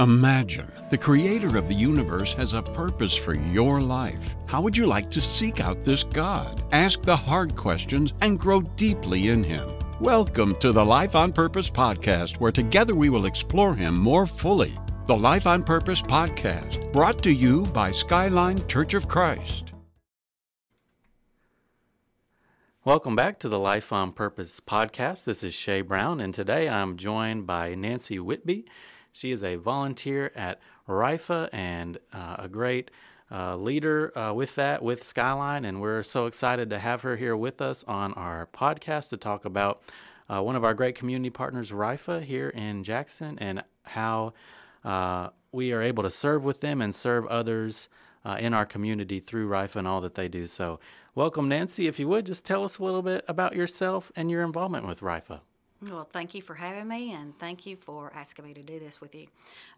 Imagine the creator of the universe has a purpose for your life. How would you like to seek out this God? Ask the hard questions and grow deeply in Him. Welcome to the Life on Purpose podcast, where together we will explore Him more fully. The Life on Purpose podcast, brought to you by Skyline Church of Christ. Welcome back to the Life on Purpose podcast. This is Shay Brown, and today I'm joined by Nancy Whitby. She is a volunteer at RIFA and uh, a great uh, leader uh, with that, with Skyline. And we're so excited to have her here with us on our podcast to talk about uh, one of our great community partners, RIFA, here in Jackson, and how uh, we are able to serve with them and serve others uh, in our community through RIFA and all that they do. So, welcome, Nancy. If you would, just tell us a little bit about yourself and your involvement with RIFA. Well, thank you for having me, and thank you for asking me to do this with you.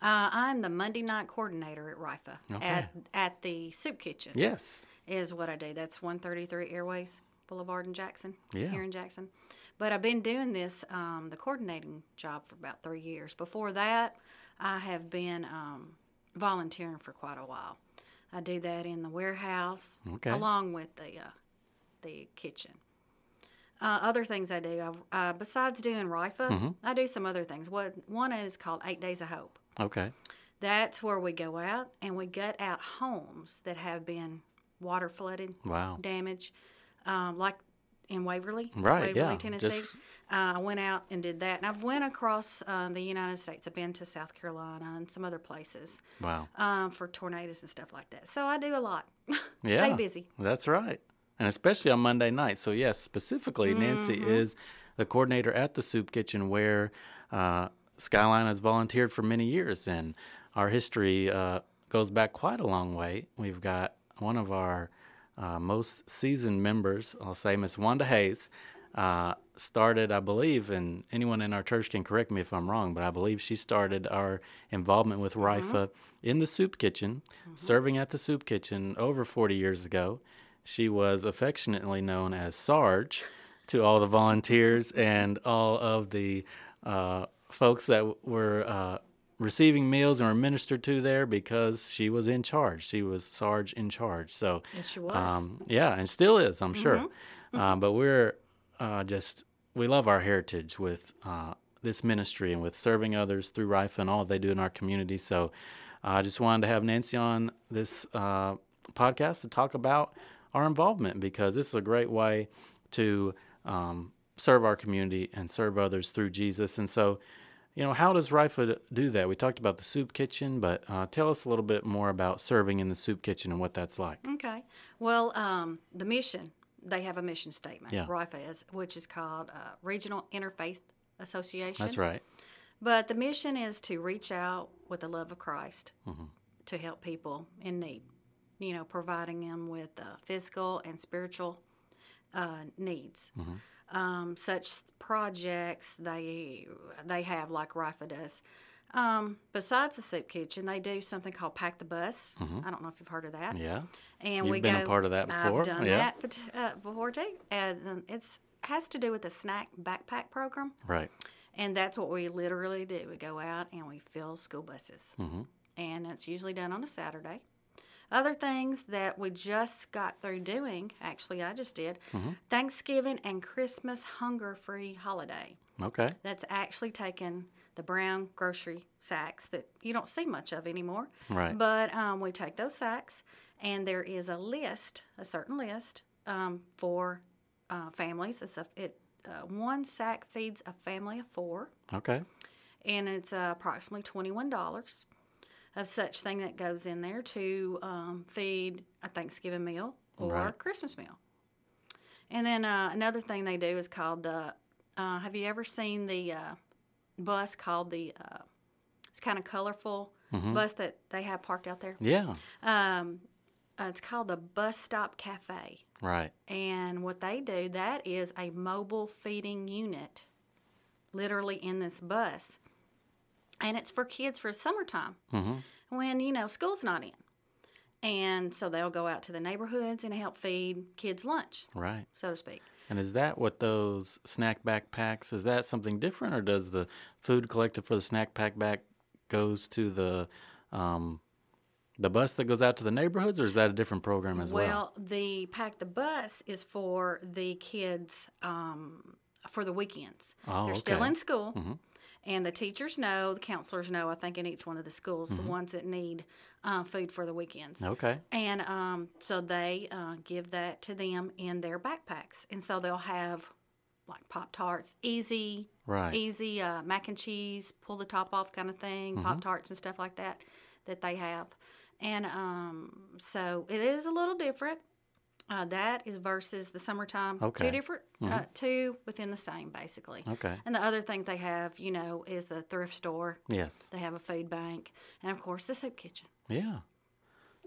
Uh, I'm the Monday night coordinator at RIFA Okay. at at the Soup Kitchen. Yes. is what I do. That's 133 Airways Boulevard in Jackson. Yeah. here in Jackson. But I've been doing this um, the coordinating job for about three years. Before that, I have been um, volunteering for quite a while. I do that in the warehouse Okay. along with the uh, the kitchen. Uh, other things I do, I, uh, besides doing RIFA, Mm-hmm. I do some other things. What one is called Eight Days of Hope. Okay. That's where we go out and we gut out homes that have been water flooded, Wow. damage, um, like in Waverly, Right, Waverly, yeah, Tennessee. just- Uh, I went out and did that, and I've went across uh, the United States. I've been to South Carolina and some other places Wow. um, for tornadoes and stuff like that. So I do a lot. Yeah. Stay busy. That's right. And especially on Monday nights. So, yes, specifically, Nancy Mm-hmm. is the coordinator at the Soup Kitchen where uh, Skyline has volunteered for many years. And our history uh, goes back quite a long way. We've got one of our uh, most seasoned members, I'll say Miss Wanda Hayes, uh, started, I believe, and anyone in our church can correct me if I'm wrong, but I believe she started our involvement with RIFA in the soup kitchen, serving at the soup kitchen over 40 years ago. She was affectionately known as Sarge to all the volunteers and all of the uh, folks that were uh, receiving meals and were ministered to there because she was in charge. She was Sarge in charge. So, Yes, she was. um, yeah, and still is, I'm sure. Uh, but we're uh, just, we love our heritage with uh, this ministry and with serving others through RIFA and all they do in our community. So I just wanted to have Nancy on this uh, podcast to talk about our involvement because this is a great way to um, serve our community and serve others through Jesus. And so, you know, how does RIFA do that? We talked about the soup kitchen, but uh, tell us a little bit more about serving in the soup kitchen and what that's like. Okay. Well, um, the mission, they have a mission statement, Yeah. RIFA is, which is called uh, Regional Interfaith Association. That's right. But the mission is to reach out with the love of Christ Mm-hmm. to help people in need. You know, providing them with uh, physical and spiritual uh, needs. Mm-hmm. Um, such projects they they have like RIFA does. Um, besides the soup kitchen, they do something called Pack the Bus. I don't know if you've heard of that. Mm-hmm. Yeah. And You've we been a part of that before? I've done Yeah. that uh, before too. And it's has to do with the snack backpack program. Right. And that's what we literally do. We go out and we fill school buses. Mm-hmm. And it's usually done on a Saturday. Other things that we just got through doing, actually, I just did Mm-hmm. Thanksgiving and Christmas hunger free holiday. Okay. That's actually taken the brown grocery sacks that you don't see much of anymore. Right. But um, we take those sacks, and there is a list, a certain list um, for uh, families. It's a, it uh, one sack feeds a family of four, Okay. and it's uh, approximately twenty one dollars of such thing that goes in there to um, feed a Thanksgiving meal or a Christmas meal. And then uh, another thing they do is called the. Uh, have you ever seen the uh, bus called the? Uh, it's kind of colorful bus that they have parked out there. Yeah. Um, uh, it's called the Bus Stop Cafe. Right. And what they do, that is a mobile feeding unit, literally in this bus. And it's for kids for summertime when, you know, school's not in. And so they'll go out to the neighborhoods and help feed kids lunch, Right. so to speak. And is that what those snack backpacks? Is that something different, or does the food collected for the snack pack back goes to the um, the bus that goes out to the neighborhoods, or is that a different program as well? Well, the Pack the Bus is for the kids um, for the weekends. Oh, They're still in school. And the teachers know, the counselors know, I think, in each one of the schools, the ones that need uh, food for the weekends. Okay. And um, so they uh, give that to them in their backpacks. And so they'll have like Pop Tarts, easy, Right. easy uh, mac and cheese, pull the top off kind of thing, Pop Tarts and stuff like that that they have. And um, so it is a little different. Uh, that is versus the summertime. Okay. Two different, uh, two within the same, basically. Okay. And the other thing they have, you know, is the thrift store. Yes. They have a food bank, and of course the soup kitchen. Yeah.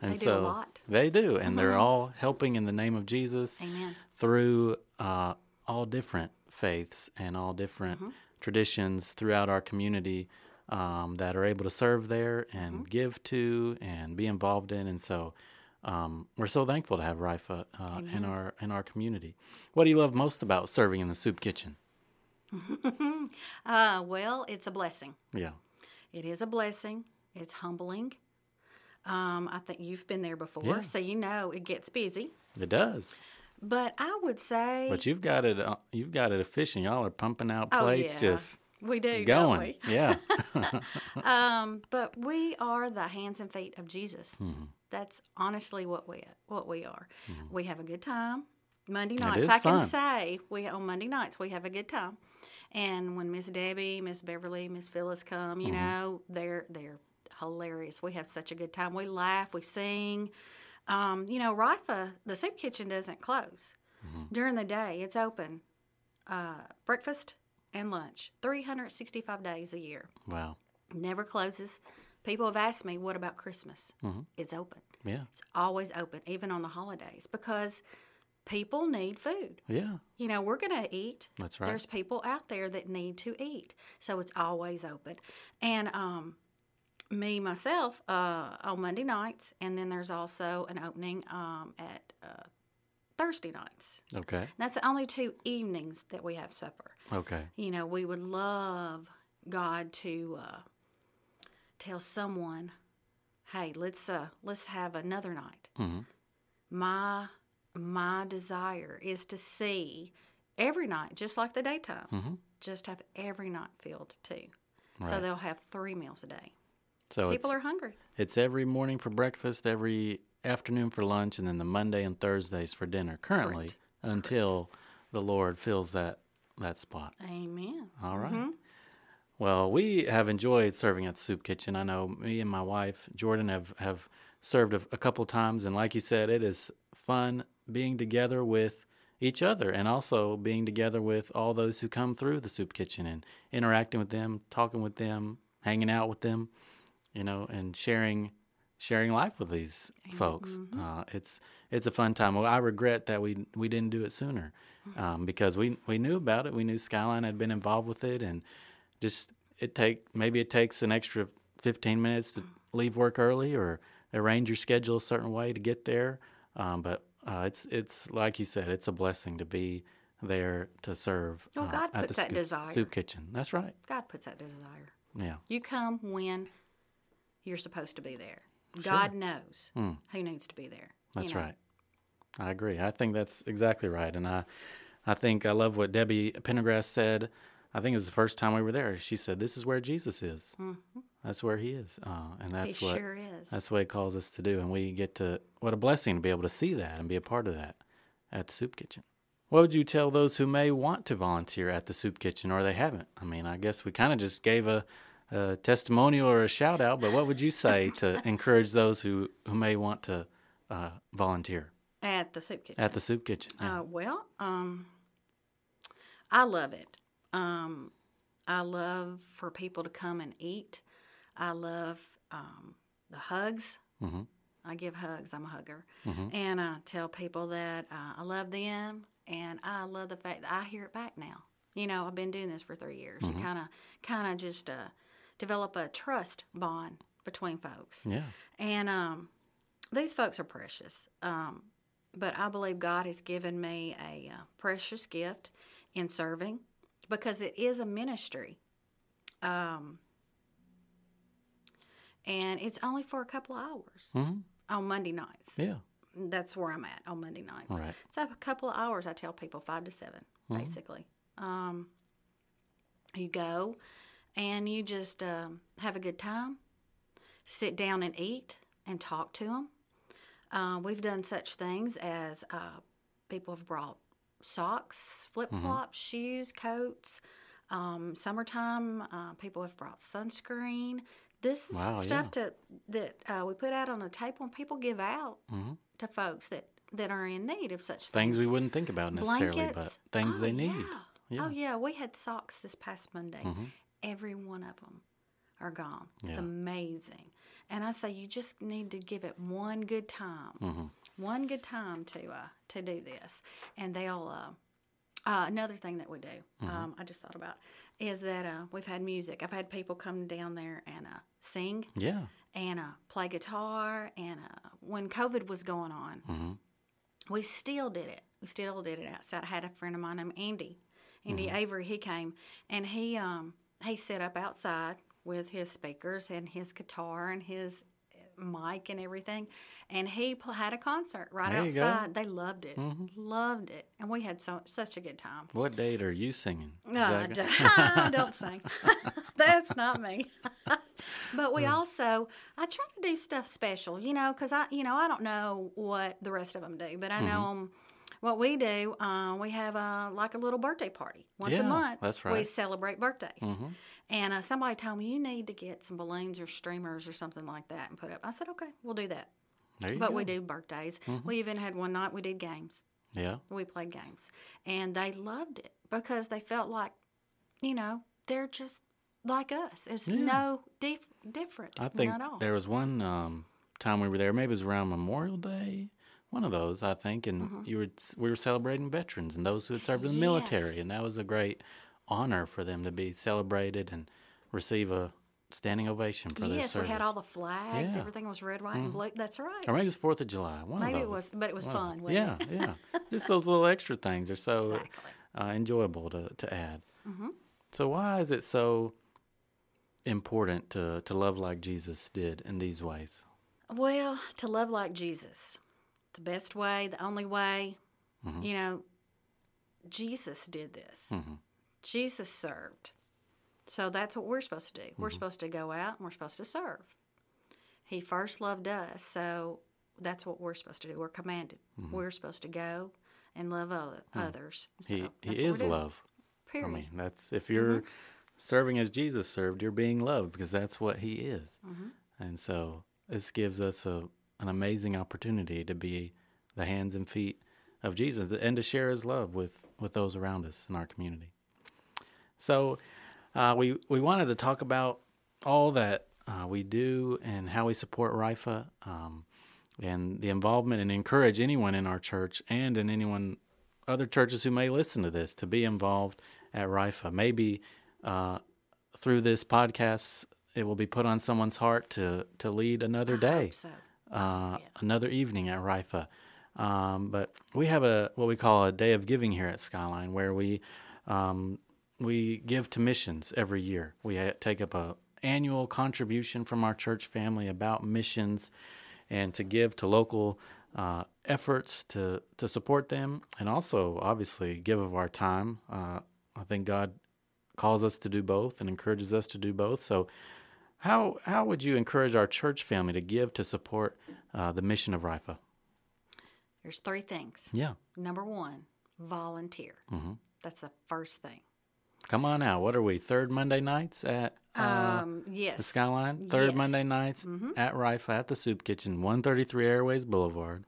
And They do a so lot. Mm-hmm. They do, and they're all helping in the name of Jesus Amen. through uh, all different faiths and all different Mm-hmm. traditions throughout our community um, that are able to serve there and Mm-hmm. give to and be involved in. And so um, we're so thankful to have Rifa uh, in our in our community. What do you love most about serving in the soup kitchen? Uh, well, it's a blessing. Yeah. It is a blessing. It's humbling. Um, I think you've been there before, Yeah. so you know it gets busy. It does. But I would say But you've got it. Uh, you've got it efficient. Y'all are pumping out Oh, plates, yeah. just we do, going. we? Yeah. Um, but we are the hands and feet of Jesus. Mm-hmm. That's honestly what we what we are. We have a good time. Monday nights, I can say we on Monday nights we have a good time. And when Miss Debbie, Miss Beverly, Miss Phyllis come, you Mm-hmm. know, they're they're hilarious. We have such a good time. We laugh, we sing. Um, you know, Rifa, the soup kitchen doesn't close Mm-hmm. during the day. It's open, uh, breakfast and lunch, 365 days a year wow. never closes. People have asked me, what about Christmas? Mm-hmm. It's open. Yeah. It's always open, even on the holidays, because people need food. Yeah. You know, we're going to eat. That's right. There's people out there that need to eat. So it's always open. And um, me, myself, uh, on Monday nights, and then there's also an opening um, at uh, Thursday nights. Okay. That's the only two evenings that we have supper Okay. you know, we would love God to uh, tell someone, "Hey, let's uh, let's have another night." Mm-hmm. My my desire is to see every night, just like the daytime, Mm-hmm. just have every night filled too. So they'll have three meals a day. So People are hungry. it's every morning for breakfast, every afternoon for lunch, and then the Monday and Thursdays for dinner. Currently, Correct. until the Lord fills that that spot. Amen. All right. Mm-hmm. Well, we have enjoyed serving at the soup kitchen. I know me and my wife Jordan have have served a, a couple times, and like you said, it is fun being together with each other, and also being together with all those who come through the soup kitchen and interacting with them, talking with them, hanging out with them, you know, and sharing sharing life with these folks. Uh, it's it's a fun time. Well, I regret that we we didn't do it sooner, um, because we we knew about it. We knew Skyline had been involved with it, and just it take maybe it takes an extra 15 minutes to leave work early or arrange your schedule a certain way to get there. Um, but uh, it's it's like you said, it's a blessing to be there to serve uh, God the puts that soup, desire. soup kitchen. That's right. God puts that desire. Yeah. You come when you're supposed to be there. God knows who needs to be there. you That's know. right. I agree. I think that's exactly right. And I, I think I love what Debbie Pendergrass said. I think it was the first time we were there. She said, "This is where Jesus is. That's where He is, uh, and that's He what sure is. that's what He calls us to do. And we get to what a blessing to be able to see that and be a part of that at the soup kitchen. What would you tell those who may want to volunteer at the soup kitchen or they haven't? I mean, I guess we kind of just gave a, a testimonial or a shout out, but what would you say to encourage those who, who may want to uh, volunteer At the soup kitchen. at the soup kitchen? Yeah. Uh, well, um, I love it. Um, I love for people to come and eat. I love um, the hugs. Mhm. I give hugs. I'm a hugger, Mhm. and I tell people that uh, I love them, and I love the fact that I hear it back now. You know, I've been doing this for three years. You kind of, kind of just uh, develop a trust bond between folks. yeah. And um, these folks are precious. Um, but I believe God has given me a uh, precious gift in serving because it is a ministry. Um, and it's only for a couple of hours hmm on Monday nights. Yeah. That's where I'm at on Monday nights. Right. So a couple of hours, I tell people five to 7 basically. Um, you go and you just um, have a good time, sit down and eat and talk to them. Uh, we've done such things as uh, people have brought socks, flip flops, shoes, coats. Um, summertime, uh, people have brought sunscreen. This Wow, stuff to, that uh, we put out on a table and people give out to folks that, that are in need of such Things things. we wouldn't think about necessarily, but things Oh, they need. Yeah. Yeah. Mm-hmm. Oh yeah, we had socks this past Monday. Every one of them are gone. It's Yeah. amazing. And I say you just need to give it one good time, Mm-hmm. One good time to uh, to do this, and they'll. Uh, uh, another thing that we do, Mm-hmm. um, I just thought about, is that uh, we've had music. I've had people come down there and uh, sing Yeah. and uh, play guitar. And uh, when COVID was going on, Mm-hmm. we still did it. We still did it outside. I had a friend of mine named Andy, Andy Mm-hmm. Avery. He came and he um, he set up outside with his speakers and his guitar and his mic and everything, and he pl- had a concert right There outside. They loved it, loved it, and we had so such a good time. What date are you singing? No, that d- don't sing. That's not me. but we also, I try to do stuff special, you know, because I, you know, I don't know what the rest of them do, but I know Mm-hmm. What we do. Uh, we have a like a little birthday party once Yeah, a month. that's right. We celebrate birthdays. Mhm. And uh, somebody told me you need to get some balloons or streamers or something like that and put up. I said, okay, we'll do that. There you But go. we do birthdays. We even had one night we did games Yeah. we played games and they loved it because they felt like you know they're just like us it's Yeah. no dif- different I think not at all there was one um, time we were there. Maybe it was around Memorial Day. One of those, I think, and Mm-hmm. you were we were celebrating veterans and those who had served in the military, and that was a great honor for them to be celebrated and receive a standing ovation for their service. yes we had all the flags Yeah. Mm-hmm. everything was red white and blue that's right or maybe it was Fourth of July. One maybe of it was but it was One fun Yeah, it? yeah. Just those little extra things are so exactly uh, enjoyable to, to add. Mm-hmm. So why is it so important to, to love like Jesus did in these ways? well to love like jesus the best way the only way Mm-hmm. you know jesus did this Mm-hmm. jesus served so that's what we're supposed to do Mm-hmm. we're supposed to go out and we're supposed to serve he first loved us so that's what we're supposed to do we're commanded we're supposed to go and love other, others so Mm-hmm. He, he that's what we're is love. period I mean, that's if you're Mm-hmm. serving as Jesus served, you're being loved because that's what He is. Mm-hmm. And so this gives us a an amazing opportunity to be the hands and feet of Jesus and to share His love with with those around us in our community. So uh, we we wanted to talk about all that uh, we do and how we support RIFA. Um, and the involvement and encourage anyone in our church and in anyone other churches who may listen to this to be involved at RIFA. Maybe uh, through this podcast, it will be put on someone's heart to to lead another day, so uh, another evening at RIFA. Um, but we have a what we call a day of giving here at Skyline, where we um, we give to missions every year. We ha- take up a annual contribution from our church family about missions, and to give to local uh, efforts to to support them, and also obviously give of our time. Uh, I think God calls us to do both and encourages us to do both. So. How, how would you encourage our church family to give to support uh, the mission of RIFA? there's three things Yeah. number one volunteer that's the first thing Come on out. What are we? Third Monday nights at uh, um yes the Skyline? Third Yes. Monday nights at Rifa at the Soup Kitchen, 133 Airways Boulevard.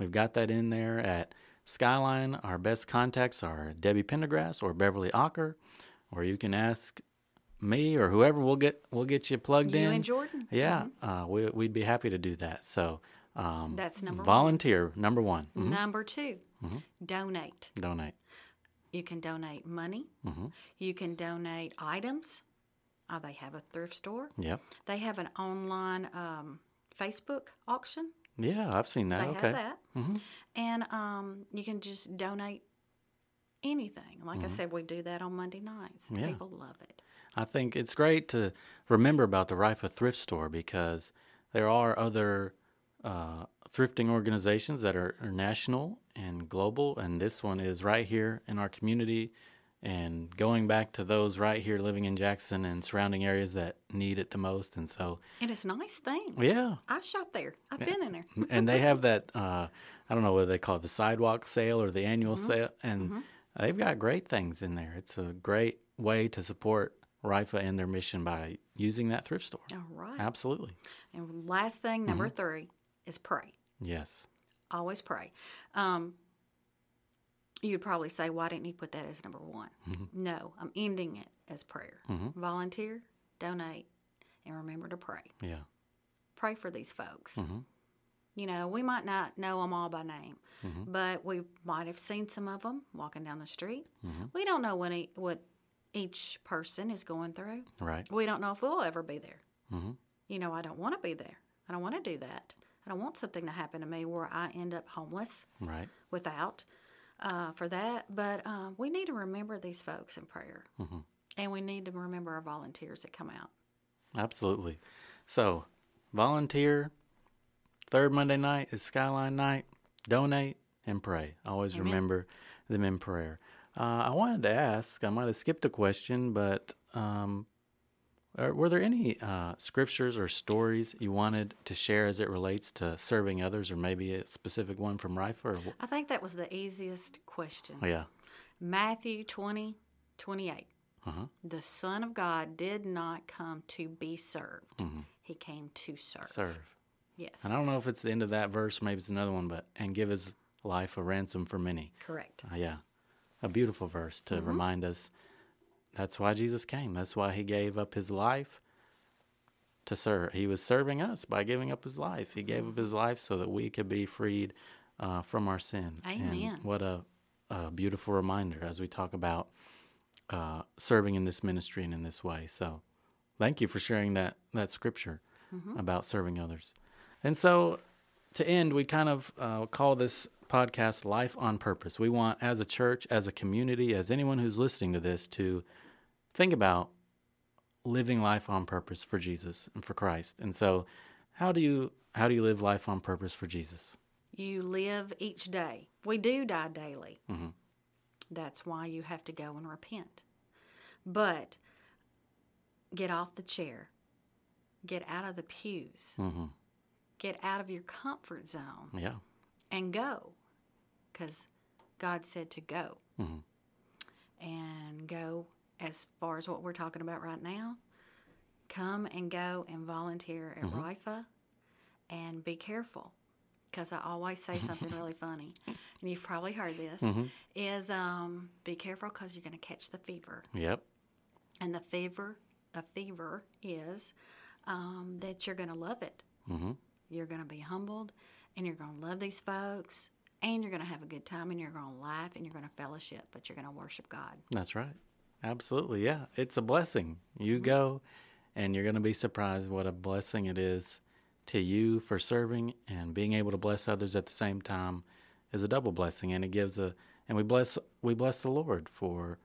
We've got that in there at Skyline. Our best contacts are Debbie Pendergrass or Beverly Ocker, or you can ask me or whoever. We'll get we'll get you plugged you in. You and jordan Yeah, uh, we, we'd be happy to do that. So um, That's number one. volunteer number one. Mhm. number 2 Mm-hmm. donate Donate. You can donate money. Mm-hmm. You can donate items. Uh, they have a thrift store. Yep. They have an online um, Facebook auction. Yeah, I've seen that. They okay. have that. Mhm. And um, you can just donate anything. Like I Mm-hmm. said, we do that on Monday nights. Yeah. People love it. I think it's great to remember about the Rifa thrift store because there are other uh, thrifting organizations that are, are national and global, and this one is right here in our community and going back to those right here living in Jackson and surrounding areas that need it the most. And so, And it's nice things. Yeah. I shop there. I've been in there. and they have that, uh, I don't know whether they call it the sidewalk sale or the annual Mm-hmm. sale, and they've got great things in there. It's a great way to support RIFA and their mission by using that thrift store. All right. Absolutely. And last thing, number Mm-hmm. three, is pray. Yes. Always pray. Um, you'd probably say, why didn't you put that as number one? Mm-hmm. No, I'm ending it as prayer. Volunteer, donate, and remember to pray. Yeah. Pray for these folks. Mm-hmm. You know, we might not know them all by name, but we might have seen some of them walking down the street. Mm-hmm. We don't know what, e- what each person is going through. Right. We don't know if we'll ever be there. Mm-hmm. You know, I don't want to be there. I don't want to do that. I don't want something to happen to me where I end up homeless Right. without uh, for that. But uh, we need to remember these folks in prayer. Mm-hmm. And we need to remember our volunteers that come out. Absolutely. So, volunteer. Third Monday night is Skyline Night. Donate and pray. Always Amen. remember them in prayer. Uh, I wanted to ask, I might have skipped a question, but um, are, were there any uh, scriptures or stories you wanted to share as it relates to serving others, or maybe a specific one from Rifa? Or, I think that was the easiest question. yeah. Matthew 20, 28. Uh-huh. The Son of God did not come to be served, He came to serve. Mm-hmm. Serve. Yes. And I don't know if it's the end of that verse, maybe it's another one, but and give his life a ransom for many. Correct. Uh, yeah, a beautiful verse to remind us that's why Jesus came. That's why he gave up his life to serve. He was serving us by giving up his life. He gave up his life so that we could be freed uh, from our sin. Amen. And what a, a beautiful reminder as we talk about uh, serving in this ministry and in this way. So, thank you for sharing that that scripture about serving others. And so, to end, we kind of uh, call this podcast Life on Purpose. We want, as a church, as a community, as anyone who's listening to this, to think about living life on purpose for Jesus and for Christ. And so, how do you how do you live life on purpose for Jesus? You live each day. We do die daily. Mm-hmm. That's why you have to go and repent. But get off the chair, get out of the pews, Mm-hmm. get out of your comfort zone, Yeah. and go. Because God said to go. Mhm. And go as far as what we're talking about right now. Come and go and volunteer at RIFA and be careful. Because I always say something really funny, and you've probably heard this, is um, be careful because you're going to catch the fever. Yep. And the fever, the fever is um, that you're going to love it. Mm-hmm. You're going to be humbled, and you're going to love these folks, and you're going to have a good time, and you're going to laugh, and you're going to fellowship, but you're going to worship God. That's right. Absolutely. Yeah. It's a blessing. You go and you're going to be surprised what a blessing it is to you for serving and being able to bless others at the same time is a double blessing and it gives a and we bless we bless the Lord for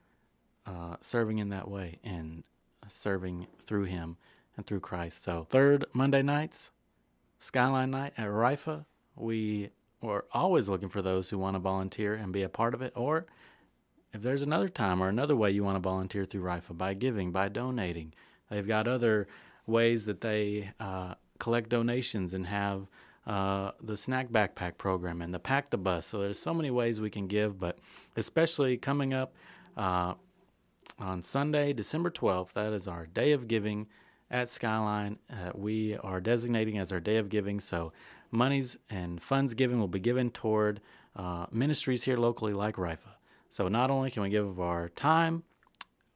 uh, serving in that way and serving through him and through Christ. So third Monday nights, Skyline Night at Rifa, we are always looking for those who want to volunteer and be a part of it or if there's another time or another way you want to volunteer through RIFA, by giving, by donating, they've got other ways that they uh, collect donations and have uh, the snack backpack program and the pack the bus. So there's so many ways we can give, but especially coming up uh, on Sunday, December 12th, that is our day of giving at Skyline. Uh, we are designating as our day of giving, so monies and funds given will be given toward uh, ministries here locally like RIFA. So not only can we give of our time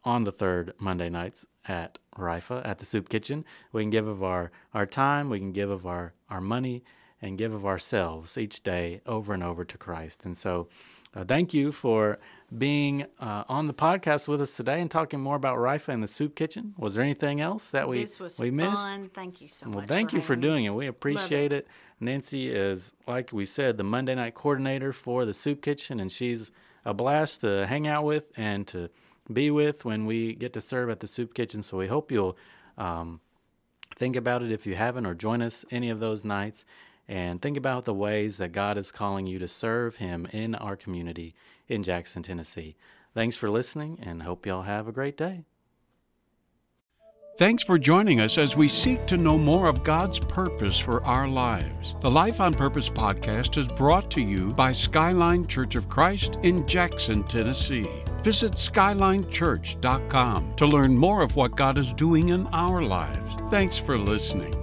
on the third Monday nights at RIFA at the Soup Kitchen, we can give of our, our time, we can give of our, our money, and give of ourselves each day over and over to Christ. And so uh, thank you for being uh, on the podcast with us today and talking more about RIFA and the Soup Kitchen. Was there anything else that we, this was we missed? fun. Thank you so Well, much. Well, thank you for having me. doing it. We appreciate it. Nancy is, like we said, the Monday night coordinator for the Soup Kitchen, and she's a blast to hang out with and to be with when we get to serve at the soup kitchen. So we hope you'll um, think about it if you haven't, or join us any of those nights and think about the ways that God is calling you to serve Him in our community in Jackson, Tennessee. Thanks for listening and hope y'all have a great day. Thanks for joining us as we seek to know more of God's purpose for our lives. The Life on Purpose podcast is brought to you by Skyline Church of Christ in Jackson, Tennessee. Visit skylinechurch.com to learn more of what God is doing in our lives. Thanks for listening.